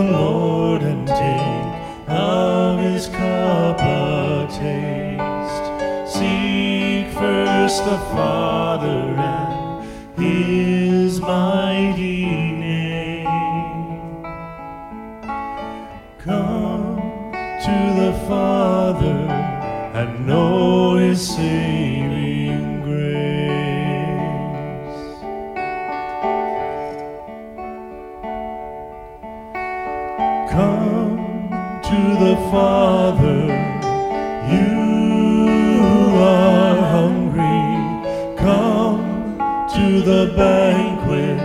the Lord and take of his cup a taste. Seek first the Father and his mighty name. Come to the Father and know his saving to the Father, you are hungry. Come to the banquet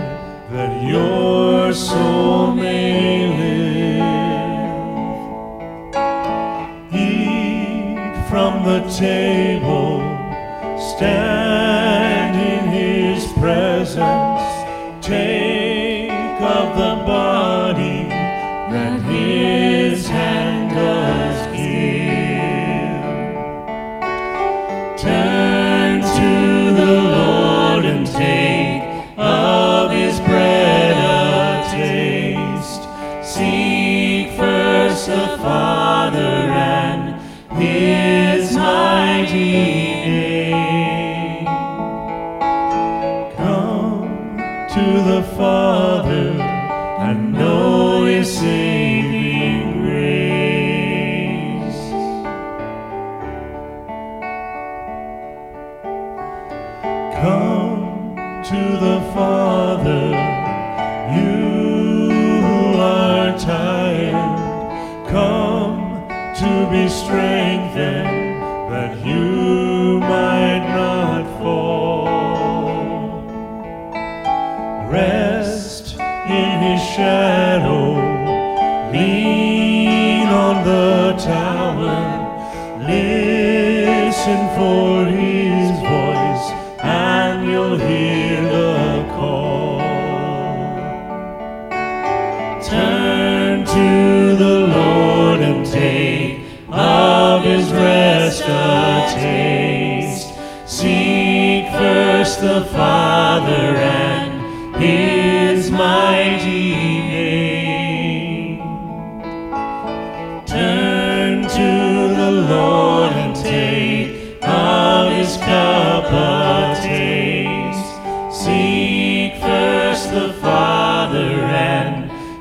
that your soul may live. Eat from the table, stand in his presence, take of the body that his hand does give. Turn to the Lord and take of his bread a taste. Seek first the Father and his mighty name. Come to the Father and know his saving grace. Come to the Father, you are tired. Come to be strengthened that you might not fall. Rest in his shadow, listen for his voice, and you'll hear the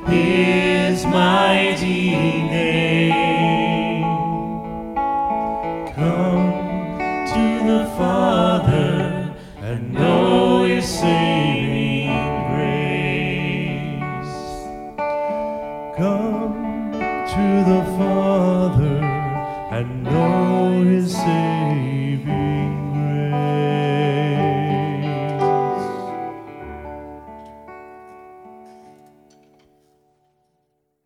his mighty name. Come to the Father and know his saving grace. Come to the Father and know his saving